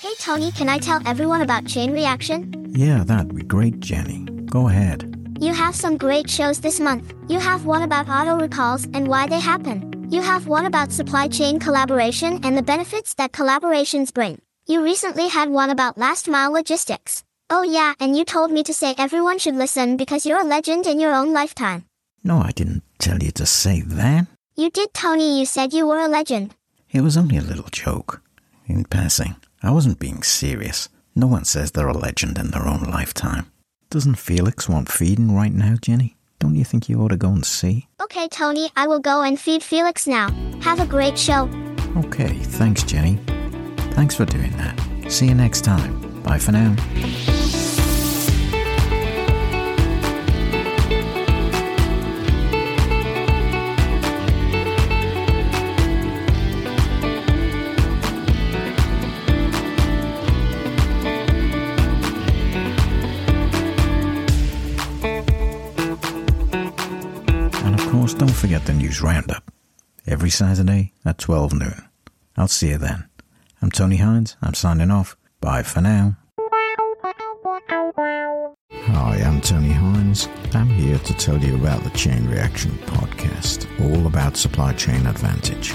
Hey Tony, can I tell everyone about chain reaction? Yeah, that'd be great, Jenny. Go ahead. You have some great shows this month. You have one about auto recalls and why they happen. You have one about supply chain collaboration and the benefits that collaborations bring. You recently had one about last mile logistics. Oh yeah, and you told me to say everyone should listen because you're a legend in your own lifetime. No, I didn't tell you to say that. You did, Tony. You said you were a legend. It was only a little joke. In passing, I wasn't being serious. No one says they're a legend in their own lifetime. Doesn't Felix want feeding right now, Jenny? Don't you think you ought to go and see? Okay, Tony, I will go and feed Felix now. Have a great show. Okay, thanks, Jenny. Thanks for doing that. See you next time. Bye for now. Don't forget the news roundup. Every Saturday at 12 noon. I'll see you then. I'm Tony Hines. I'm signing off. Bye for now. Hi, I'm Tony Hines. I'm here to tell you about the Chain Reaction podcast, all about supply chain advantage.